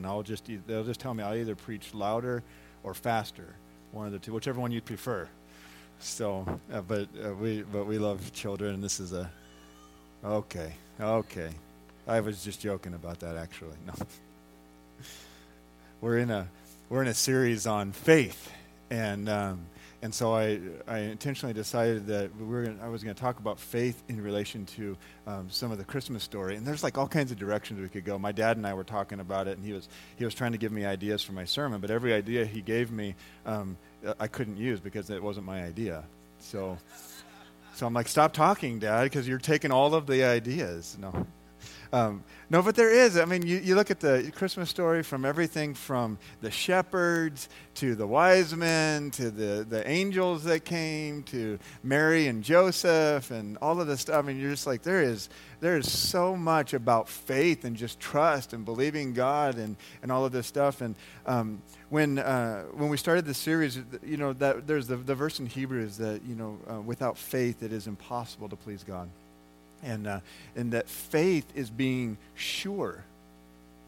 and I'll just they'll just tell me I'll either preach louder or faster, one of the two, whichever one you prefer. So, uh, but uh, we but we love children, and this is a okay, okay. I was just joking about that, actually. No, we're in a we're in a series on faith, and um, and so I, I intentionally decided that we were gonna, I was going to talk about faith in relation to um, some of the Christmas story. And there's like all kinds of directions we could go. My dad and I were talking about it, and he was, he was trying to give me ideas for my sermon, but every idea he gave me, um, I couldn't use because it wasn't my idea. So, so I'm like, stop talking, Dad, because you're taking all of the ideas. No. Um, no, but there is. I mean, you, you look at the Christmas story from everything from the shepherds to the wise men to the, the angels that came to Mary and Joseph and all of this stuff. I mean, you're just like, there is, there is so much about faith and just trust and believing God and, and all of this stuff. And um, when, uh, when we started the series, you know, that, there's the, the verse in Hebrews that, you know, uh, without faith it is impossible to please God and, uh, and that faith is being sure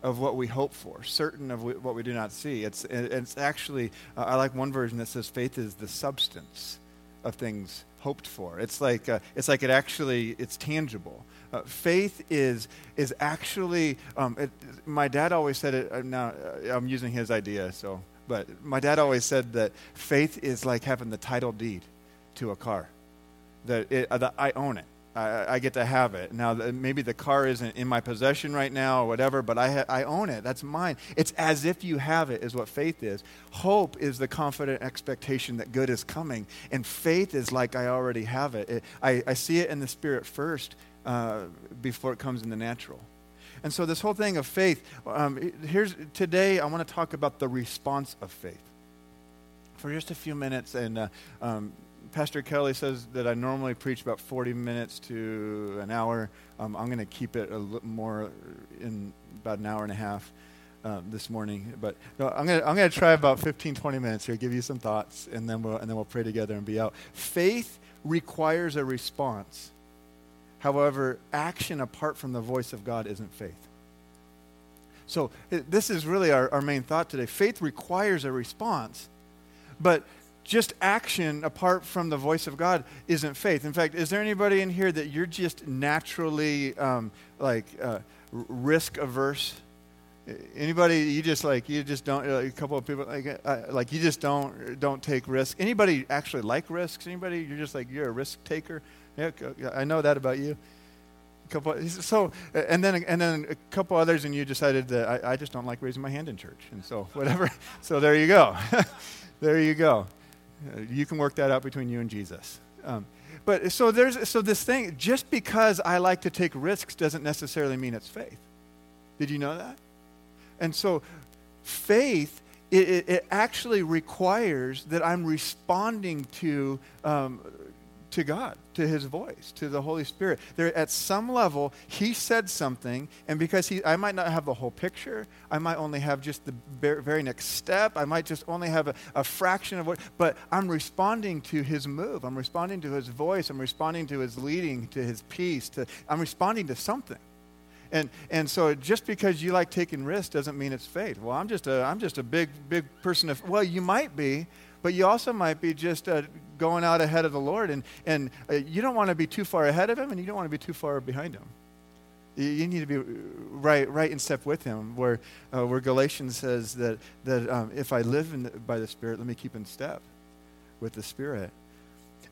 of what we hope for, certain of what we do not see. It's, it's actually, uh, I like one version that says faith is the substance of things hoped for. It's like, uh, it's like it actually, it's tangible. Uh, faith is, is actually, um, it, my dad always said it, uh, now uh, I'm using his idea, so, but my dad always said that faith is like having the title deed to a car. That, it, that I own it I, I, get to have it. Now, maybe the car isn't in my possession right now or whatever, but I, ha- I own it. That's mine. It's as if you have it, is what faith is. Hope is the confident expectation that good is coming. And faith is like I already have it. it I, I see it in the spirit first uh, before it comes in the natural. And so, this whole thing of faith, um, here's today I want to talk about the response of faith for just a few minutes. And uh, um, Pastor Kelly says that I normally preach about 40 minutes to an hour. Um, I'm going to keep it a little more in about an hour and a half uh, this morning. But no, I'm going to I'm to try about 15, 20 minutes here, give you some thoughts, and then we'll and then we'll pray together and be out. Faith requires a response. However, action apart from the voice of God isn't faith. So this is really our, our main thought today. Faith requires a response, but just action apart from the voice of God isn't faith. In fact, is there anybody in here that you're just naturally um, like uh, risk averse? Anybody you just like you just don't uh, a couple of people like uh, like you just don't don't take risks. Anybody actually like risks? Anybody you're just like you're a risk taker? Yeah, I know that about you. A couple so and then and then a couple others and you decided that I, I just don't like raising my hand in church and so whatever. so there you go. there you go. Uh, you can work that out between you and Jesus. Um, but so there's so this thing. Just because I like to take risks doesn't necessarily mean it's faith. Did you know that? And so, faith it, it, it actually requires that I'm responding to um, to God, to His voice, to the Holy Spirit. There, at some level, He said something, and because He, I might not have the whole picture, I might only have just the very next step, I might just only have a, a fraction of what, but I'm responding to His move. I'm responding to His voice. I'm responding to His leading, to His peace. To, I'm responding to something. And, and so just because you like taking risks doesn't mean it's faith. Well, I'm just a, I'm just a big, big person of, well, you might be, but you also might be just uh, going out ahead of the Lord, and, and uh, you don't want to be too far ahead of Him, and you don't want to be too far behind Him. You, need to be right, right in step with Him, where, uh, where Galatians says that, that um, if I live the, by the Spirit, let me keep in step with the Spirit.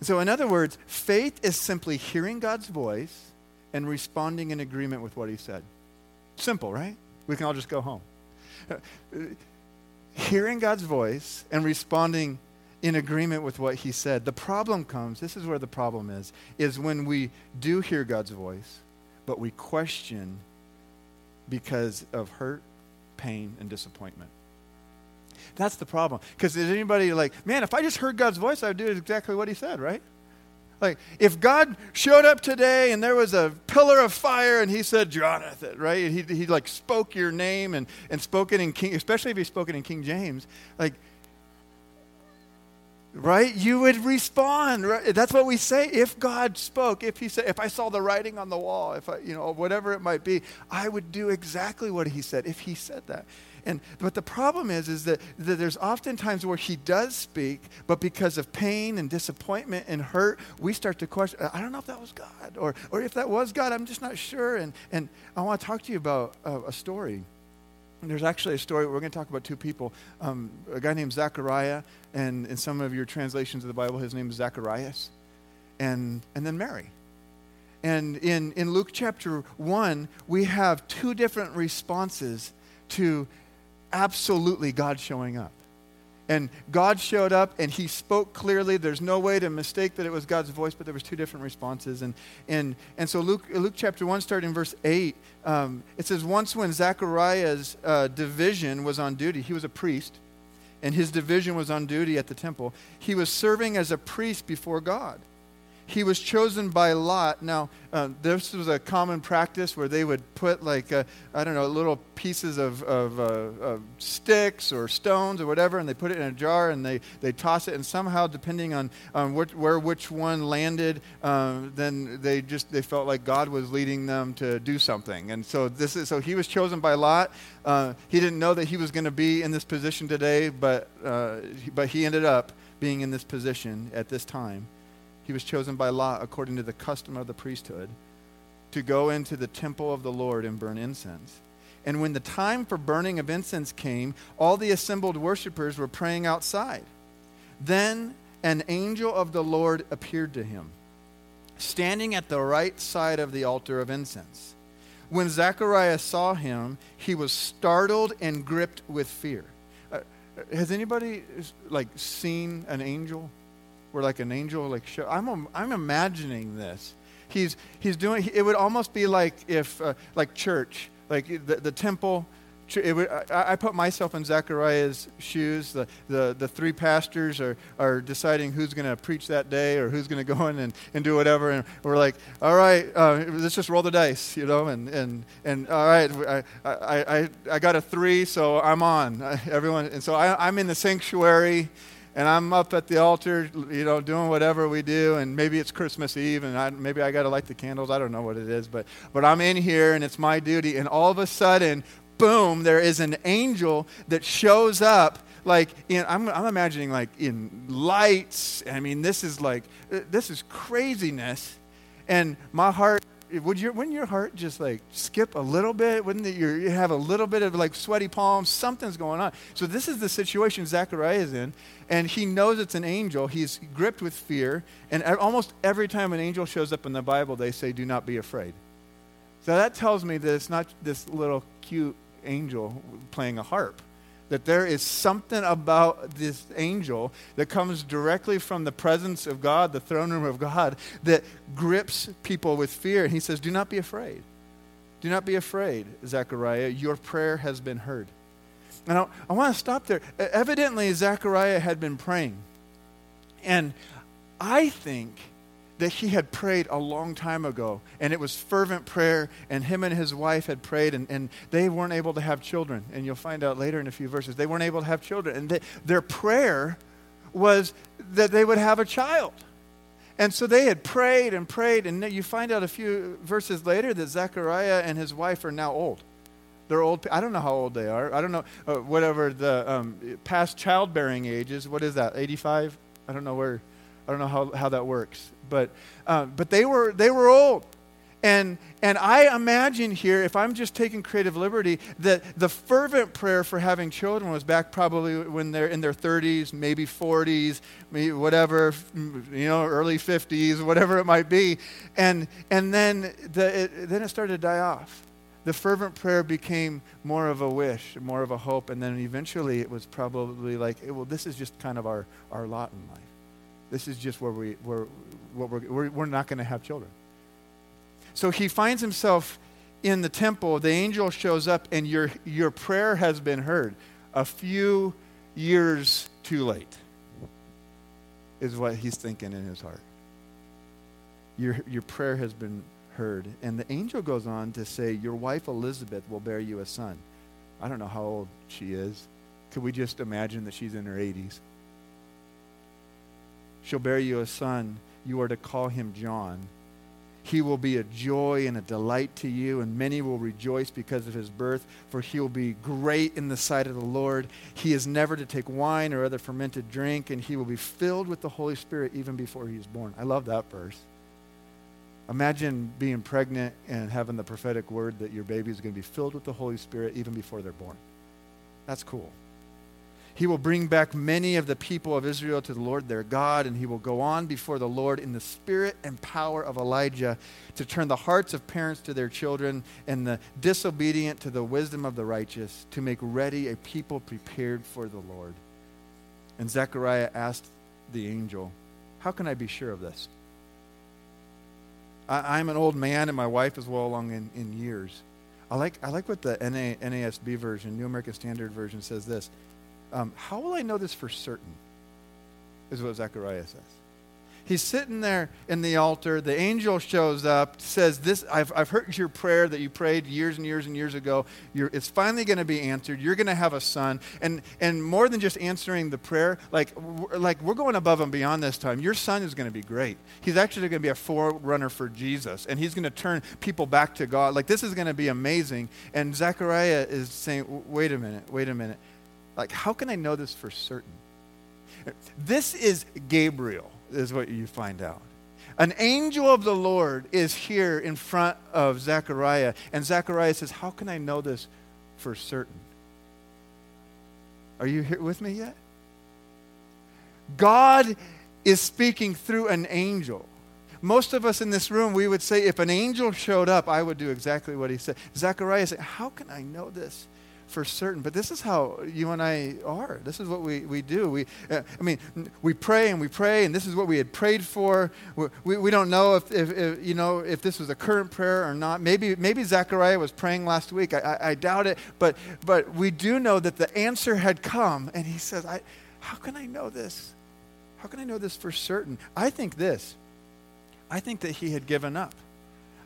So, in other words, faith is simply hearing God's voice and responding in agreement with what He said. Simple, right? We can all just go home hearing God's voice and responding in agreement with what he said. The problem comes, this is where the problem is, is when we do hear God's voice, but we question because of hurt, pain, and disappointment. That's the problem. Because is anybody like, man, if I just heard God's voice, I would do exactly what he said, right? Like, if God showed up today and there was a pillar of fire and he said, Jonathan, right? He, he like spoke your name and, and spoke it in King, especially if he spoke it in King James, like, right? You would respond, right? That's what we say. If God spoke, if he said, if I saw the writing on the wall, if I, you know, whatever it might be, I would do exactly what he said if he said that. And but the problem is is that, that there's often times where he does speak, but because of pain and disappointment and hurt, we start to question, I don't know if that was God, or or if that was God, I'm just not sure. And and I want to talk to you about a, a story. There's actually a story. We're going to talk about two people. Um, a guy named Zachariah, and in some of your translations of the Bible, his name is Zacharias, and and then Mary. And in, in Luke chapter 1, we have two different responses to absolutely God showing up. And God showed up and he spoke clearly. There's no way to mistake that it was God's voice, but there was two different responses. And, and, and so Luke, Luke chapter 1, starting in verse 8, um, it says, Once when Zachariah's uh, division was on duty, he was a priest, and his division was on duty at the temple, he was serving as a priest before God he was chosen by Lot. Now, uh, this was a common practice where they would put, like, uh, I don't know, little pieces of, of, uh, of, sticks or stones or whatever, and they put it in a jar and they, they toss it. And somehow, depending on, where which one landed, uh, then they just they felt like God was leading them to do something. And so this is so he was chosen by Lot. Uh, he didn't know that he was going to be in this position today, but uh, but he ended up being in this position at this time. He was chosen by Lot according to the custom of the priesthood to go into the temple of the Lord and burn incense. And when the time for burning of incense came, all the assembled worshippers were praying outside. Then an angel of the Lord appeared to him, standing at the right side of the altar of incense. When Zacharias saw him, he was startled and gripped with fear. Uh, has anybody like seen an angel? Where like an angel like show. I'm I'm imagining this. He's he's doing. It would almost be like if uh, like church, like the, the temple. Would, I, I, put myself in Zechariah's shoes. The, the, the three pastors are, are deciding who's going to preach that day or who's going to go in and, and do whatever. And we're like, all right, uh, let's just roll the dice, you know. And, and, and all right, I, I, I, I got a three, so I'm on. Everyone, and so I, I'm in the sanctuary and I'm up at the altar, you know, doing whatever we do, and maybe it's Christmas Eve, and I, maybe I got to light the candles. I don't know what it is, but but I'm in here, and it's my duty. And all of a sudden, boom, there is an angel that shows up. Like in, I'm, I'm imagining like in lights. I mean, this is like this is craziness, and my heart would your wouldn't your heart just like skip a little bit? Wouldn't it, you have a little bit of like sweaty palms? Something's going on. So this is the situation Zechariah is in, and he knows it's an angel. He's gripped with fear, and almost every time an angel shows up in the Bible, they say, "Do not be afraid." So that tells me that it's not this little cute angel playing a harp that there is something about this angel that comes directly from the presence of God, the throne room of God, that grips people with fear. And he says, Do not be afraid. Do not be afraid, Zechariah. Your prayer has been heard. And I, I want to stop there. Evidently, Zechariah had been praying. And I think that he had prayed a long time ago, and it was fervent prayer, and him and his wife had prayed, and, and they weren't able to have children. And you'll find out later in a few verses, they weren't able to have children. And they, their prayer was that they would have a child. And so they had prayed and prayed, and you find out a few verses later that Zechariah and his wife are now old. They're old. I don't know how old they are. I don't know uh, whatever the um, past childbearing age is. What is that? 85? I don't know where I don't know how, how that works. But, uh, but they, were, they were old. And, and I imagine here, if I'm just taking creative liberty, that the fervent prayer for having children was back probably when they're in their 30s, maybe 40s, maybe whatever, you know, early 50s, whatever it might be. And, and then, the, it, then it started to die off. The fervent prayer became more of a wish, more of a hope, and then eventually it was probably like, well, this is just kind of our, our lot in life. This is just where we, where, what we're, we're, we're not going to have children. So he finds himself in the temple. The angel shows up, and your, your prayer has been heard. A few years too late, is what he's thinking in his heart. Your, your prayer has been heard. And the angel goes on to say, Your wife Elizabeth will bear you a son. I don't know how old she is. Could we just imagine that she's in her 80s? She'll bear you a son. You are to call him John. He will be a joy and a delight to you, and many will rejoice because of his birth, for he will be great in the sight of the Lord. He is never to take wine or other fermented drink, and he will be filled with the Holy Spirit even before he is born. I love that verse. Imagine being pregnant and having the prophetic word that your baby is going to be filled with the Holy Spirit even before they're born. That's cool. He will bring back many of the people of Israel to the Lord their God, and he will go on before the Lord in the spirit and power of Elijah to turn the hearts of parents to their children and the disobedient to the wisdom of the righteous, to make ready a people prepared for the Lord. And Zechariah asked the angel, How can I be sure of this? I, am an old man, and my wife is well along in, in years. I like, I like what the NA, NASB version, New American Standard Version, says this um, How will I know this for certain? Is what Zechariah says. He's sitting there in the altar. The angel shows up, says, This, I've, I've heard your prayer that you prayed years and years and years ago. You're, it's finally going to be answered. You're going to have a son. And, and more than just answering the prayer, like, like we're going above and beyond this time. Your son is going to be great. He's actually going to be a forerunner for Jesus, and he's going to turn people back to God. Like, this is going to be amazing. And Zechariah is saying, Wait a minute, wait a minute. Like, how can I know this for certain? This is Gabriel, is what you find out. An angel of the Lord is here in front of Zechariah, and Zechariah says, How can I know this for certain? Are you here with me yet? God is speaking through an angel. Most of us in this room, we would say, if an angel showed up, I would do exactly what he said. Zechariah said, How can I know this for certain. But this is how you and I are. This is what we, we do. We, uh, I mean, we pray and we pray, and this is what we had prayed for. We, we, we don't know if, if, if, you know, if this was a current prayer or not. Maybe, maybe Zechariah was praying last week. I, I, I doubt it. But, but we do know that the answer had come, and he says, I, How can I know this? How can I know this for certain? I think this. I think that he had given up.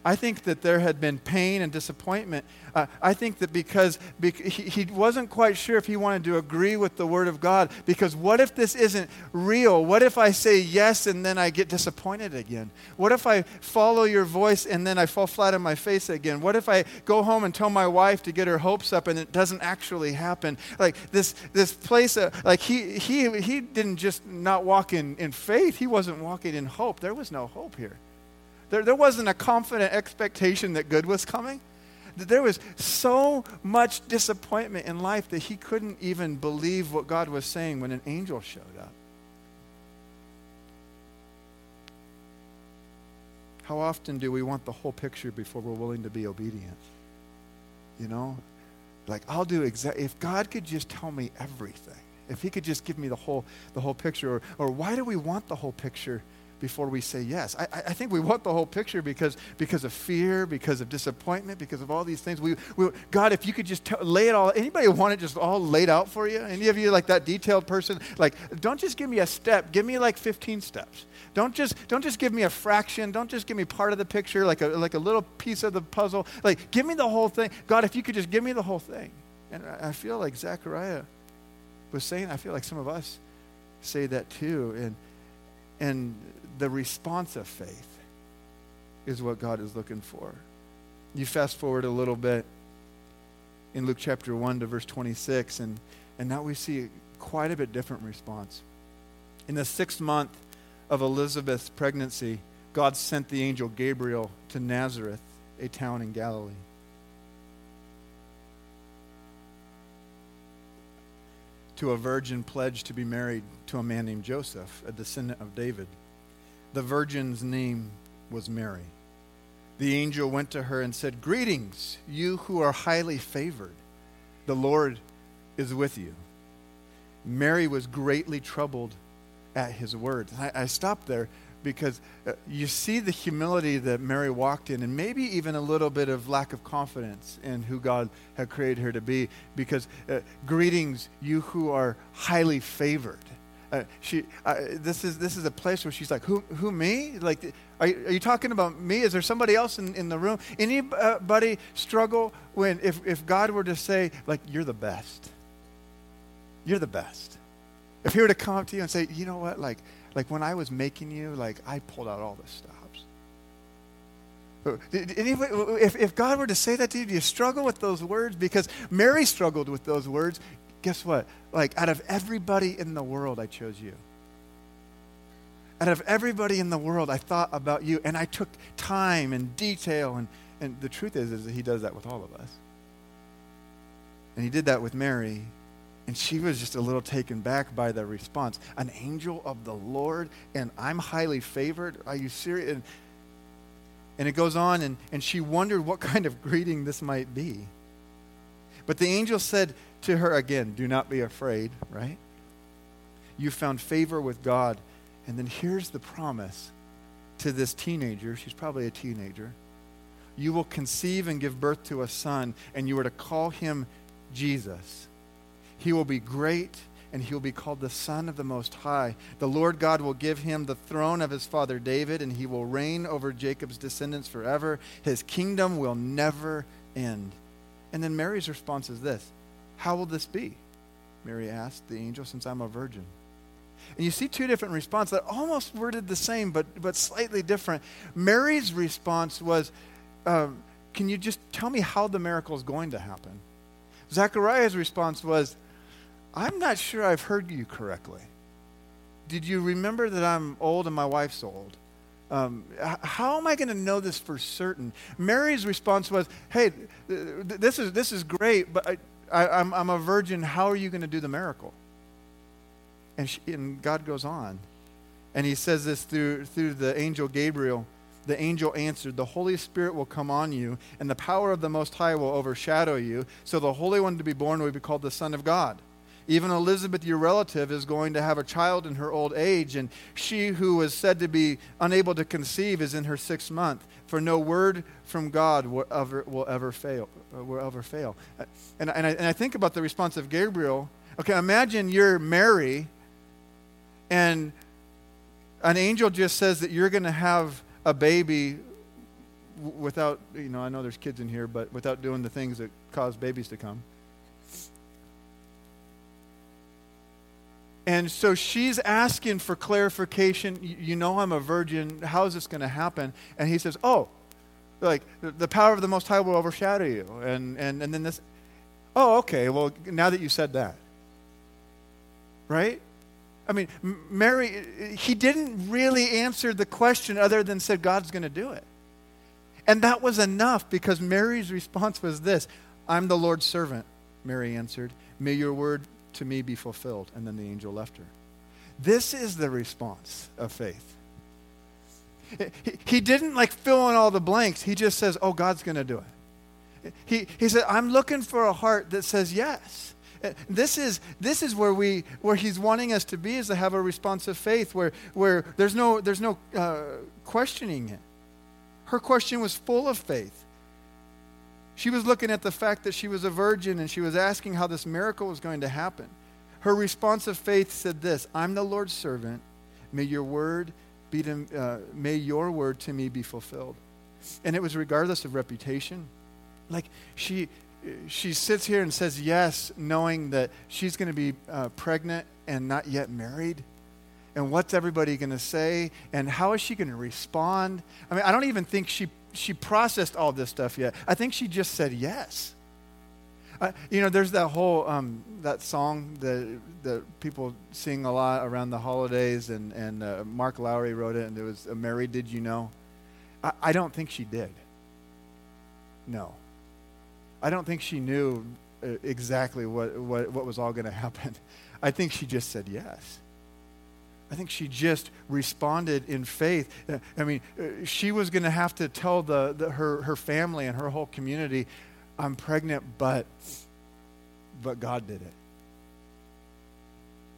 I think that there had been pain and disappointment. Uh, I think that because, he, he wasn't quite sure if he wanted to agree with the Word of God, because what if this isn't real? What if I say yes and then I get disappointed again? What if I follow your voice and then I fall flat on my face again? What if I go home and tell my wife to get her hopes up and it doesn't actually happen? Like this, this place, uh, like he, he, he didn't just not walk in, in faith, he wasn't walking in hope. There was no hope here. There, there wasn't a confident expectation that good was coming. There was so much disappointment in life that he couldn't even believe what God was saying when an angel showed up. How often do we want the whole picture before we're willing to be obedient? You know? Like, I'll do exactly, if God could just tell me everything, if He could just give me the whole, the whole picture, or, or why do we want the whole picture? Before we say yes. I, I think we want the whole picture because, because of fear, because of disappointment, because of all these things. We, we God, if you could just t- lay it all, anybody want it just all laid out for you? Any of you like that detailed person? Like, don't just give me a step, give me like 15 steps. Don't just, don't just give me a fraction. Don't just give me part of the picture, like a, like a little piece of the puzzle. Like, give me the whole thing. God, if you could just give me the whole thing. And I feel like Zechariah was saying, I feel like some of us say that too. And, and the response of faith is what God is looking for. You fast forward a little bit in Luke chapter 1 to verse 26, and, and now we see quite a bit different response. In the sixth month of Elizabeth's pregnancy, God sent the angel Gabriel to Nazareth, a town in Galilee. To a virgin pledged to be married to a man named Joseph, a descendant of David. The virgin's name was Mary. The angel went to her and said, Greetings, you who are highly favored. The Lord is with you. Mary was greatly troubled at his words. I, I stopped there because uh, you see the humility that Mary walked in, and maybe even a little bit of lack of confidence in who God had created her to be. Because, uh, greetings, you who are highly favored uh, she, uh, this is this is a place where she's like, who, who me? Like, are you, are you talking about me? Is there somebody else in, in the room? Anybody struggle when if if God were to say, like, you're the best, you're the best. If He were to come up to you and say, you know what, like, like when I was making you, like I pulled out all the stops. Uh, Anybody, if, if God were to say that to you, do you struggle with those words? Because Mary struggled with those words. Guess what? Like, out of everybody in the world, I chose you. Out of everybody in the world, I thought about you, and I took time and detail. And, and the truth is, is that He does that with all of us. And He did that with Mary, and she was just a little taken back by the response. An angel of the Lord, and I'm highly favored. Are you serious? And, and it goes on, and, and she wondered what kind of greeting this might be. But the angel said to her again, Do not be afraid, right? You found favor with God. And then here's the promise to this teenager. She's probably a teenager. You will conceive and give birth to a son, and you are to call him Jesus. He will be great and he will be called the Son of the Most High. The Lord God will give him the throne of his father David, and he will reign over Jacob's descendants forever. His kingdom will never end. And then Mary's response is this How will this be? Mary asked the angel, since I'm a virgin. And you see two different responses that almost worded the same, but, but slightly different. Mary's response was, um, Can you just tell me how the miracle is going to happen? Zechariah's response was, I'm not sure I've heard you correctly. Did you remember that I'm old and my wife's old? Um, how am I going to know this for certain? Mary's response was, Hey, this is, this is great, but I, I, I'm, I'm a virgin. How are you going to do the miracle? And, she, and God goes on. And he says this through, through the angel Gabriel. The angel answered, The Holy Spirit will come on you, and the power of the Most High will overshadow you. So the Holy One to be born will be called the Son of God. Even Elizabeth, your relative, is going to have a child in her old age, and she who was said to be unable to conceive is in her sixth month. For no word from God will ever, will ever fail. Uh, will ever fail. And, and, I, and I think about the response of Gabriel. Okay, imagine you're Mary, and an angel just says that you're going to have a baby without, you know, I know there's kids in here, but without doing the things that cause babies to come. And so she's asking for clarification. You know, I'm a virgin. How is this going to happen? And he says, Oh, like the power of the Most High will overshadow you. And, and, and then this, oh, okay. Well, now that you said that, right? I mean, Mary, he didn't really answer the question other than said, God's going to do it. And that was enough because Mary's response was this I'm the Lord's servant, Mary answered. May your word to me be fulfilled. And then the angel left her. This is the response of faith. He, didn't like fill in all the blanks. He just says, Oh, God's going to do it. He, he said, I'm looking for a heart that says yes. This is, this is where, we, where he's wanting us to be, is to have a response of faith where, where there's no, there's no uh, questioning it. Her question was full of faith. She was looking at the fact that she was a virgin and she was asking how this miracle was going to happen. Her response of faith said this I'm the Lord's servant. May your word be to, uh, may your word to me be fulfilled. And it was regardless of reputation. Like she she sits here and says yes, knowing that she's going to be uh, pregnant and not yet married. And what's everybody going to say? And how is she going to respond? I mean, I don't even think she she processed all this stuff yet. I think she just said yes. Uh, you know, there's that whole um, that song that that people sing a lot around the holidays, and and uh, Mark Lowry wrote it, and it was "Mary, did you know?" I, I don't think she did. No, I don't think she knew uh, exactly what what what was all going to happen. I think she just said yes. I think she just responded in faith. Uh, I mean, uh, she was going to have to tell the, the, her, her family and her whole community, I'm pregnant, but, but God did it.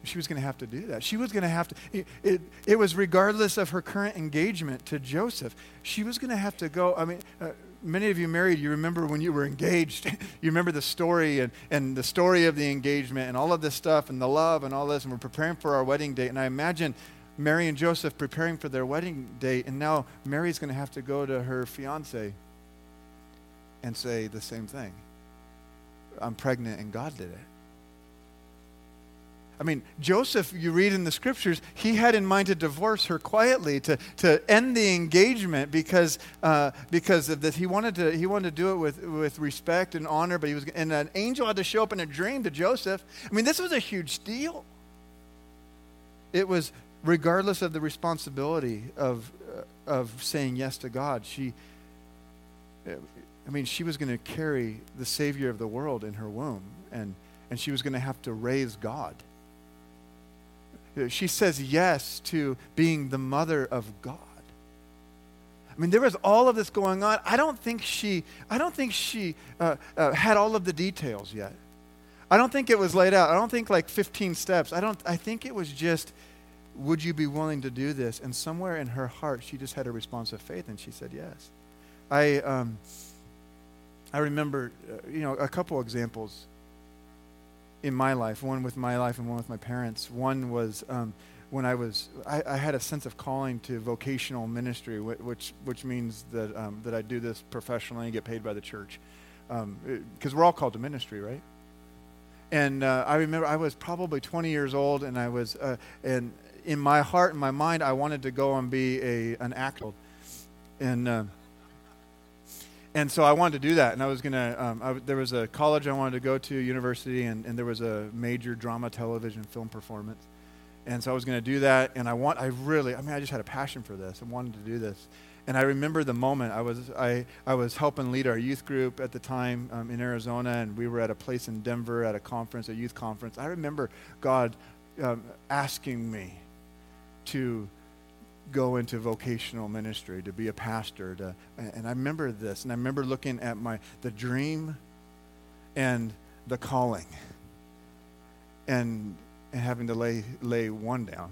She was going to have to do that. She was going to have to, it, it, it, was regardless of her current engagement to Joseph. She was going to have to go. I mean, uh, many of you married, you remember when you were engaged. you remember the story and, and the story of the engagement and all of this stuff and the love and all this, and we're preparing for our wedding date. And I imagine Mary and Joseph preparing for their wedding date, and now Mary's going to have to go to her fiance and say the same thing I'm pregnant, and God did it. I mean, Joseph, you read in the scriptures, he had in mind to divorce her quietly, to, to end the engagement because, uh, because of this. He wanted, to, he wanted to do it with, with respect and honor, but he was, and an angel had to show up in a dream to Joseph. I mean, this was a huge deal. It was regardless of the responsibility of, uh, of saying yes to God, she, I mean, she was going to carry the Savior of the world in her womb, and, and she was going to have to raise God. She says yes to being the mother of God. I mean, there was all of this going on. I don't think she, I don't think she uh, uh, had all of the details yet. I don't think it was laid out. I don't think like 15 steps. I don't. I think it was just, would you be willing to do this? And somewhere in her heart, she just had a response of faith, and she said yes. I, um, I remember, uh, you know, a couple examples in my life, one with my life and one with my parents. One was um, when I was, I, I, had a sense of calling to vocational ministry, which, which means that, um, that I do this professionally and get paid by the church. Because um, we're all called to ministry, right? And uh, I remember I was probably 20 years old, and I was, uh, and in my heart and my mind, I wanted to go and be a, an actor. And, uh, and so I wanted to do that, and I was gonna. Um, there was a college I wanted to go to, university, and, and there was a major drama, television, film performance, and so I was gonna do that. And I want, I really, I mean, I just had a passion for this. I wanted to do this, and I remember the moment I was, I, I was helping lead our youth group at the time um, in Arizona, and we were at a place in Denver at a conference, a youth conference. I remember God um, asking me to go into vocational ministry, to be a pastor. To, and I remember this, and I remember looking at my the dream and the calling, and, and having to lay lay one down,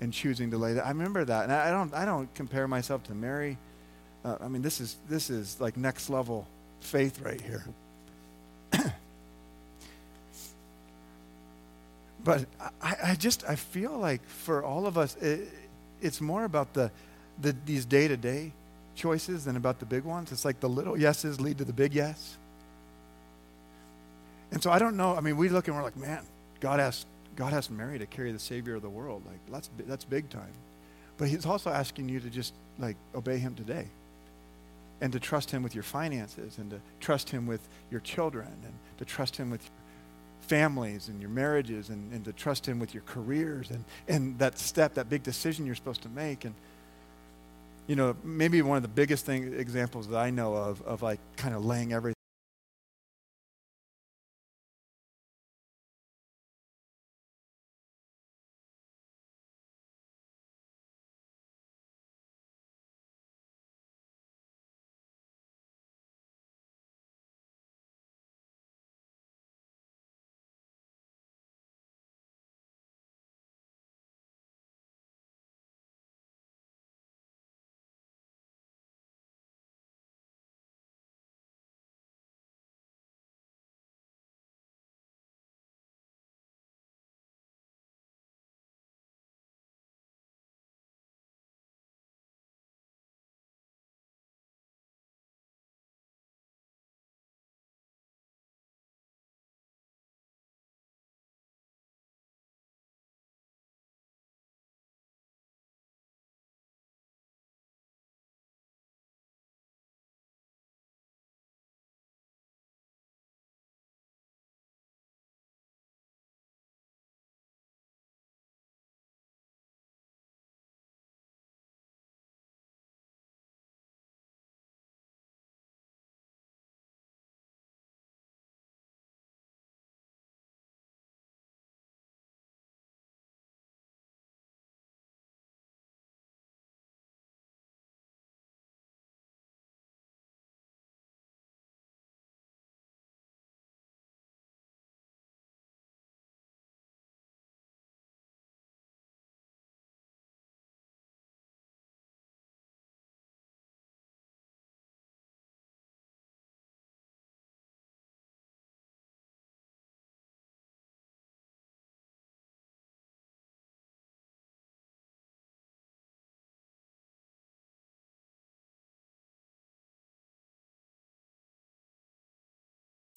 and choosing to lay that. I remember that, and I, don't I don't compare myself to Mary. Uh, I mean, this is this is like next level faith right here. but I, I, just I feel like for all of us, it, it's more about the, the these day to day choices than about the big ones. It's like the little yeses lead to the big yes. And so I don't know. I mean, we look and we're like, man, God asked God asked Mary to carry the Savior of the world. Like that's that's big time. But He's also asking you to just like obey Him today, and to trust Him with your finances, and to trust Him with your children, and to trust Him with families and your marriages and, and to trust him with your careers and, and that step, that big decision you're supposed to make. And, you know, maybe one of the biggest thing, examples that I know of, of like kind of laying everything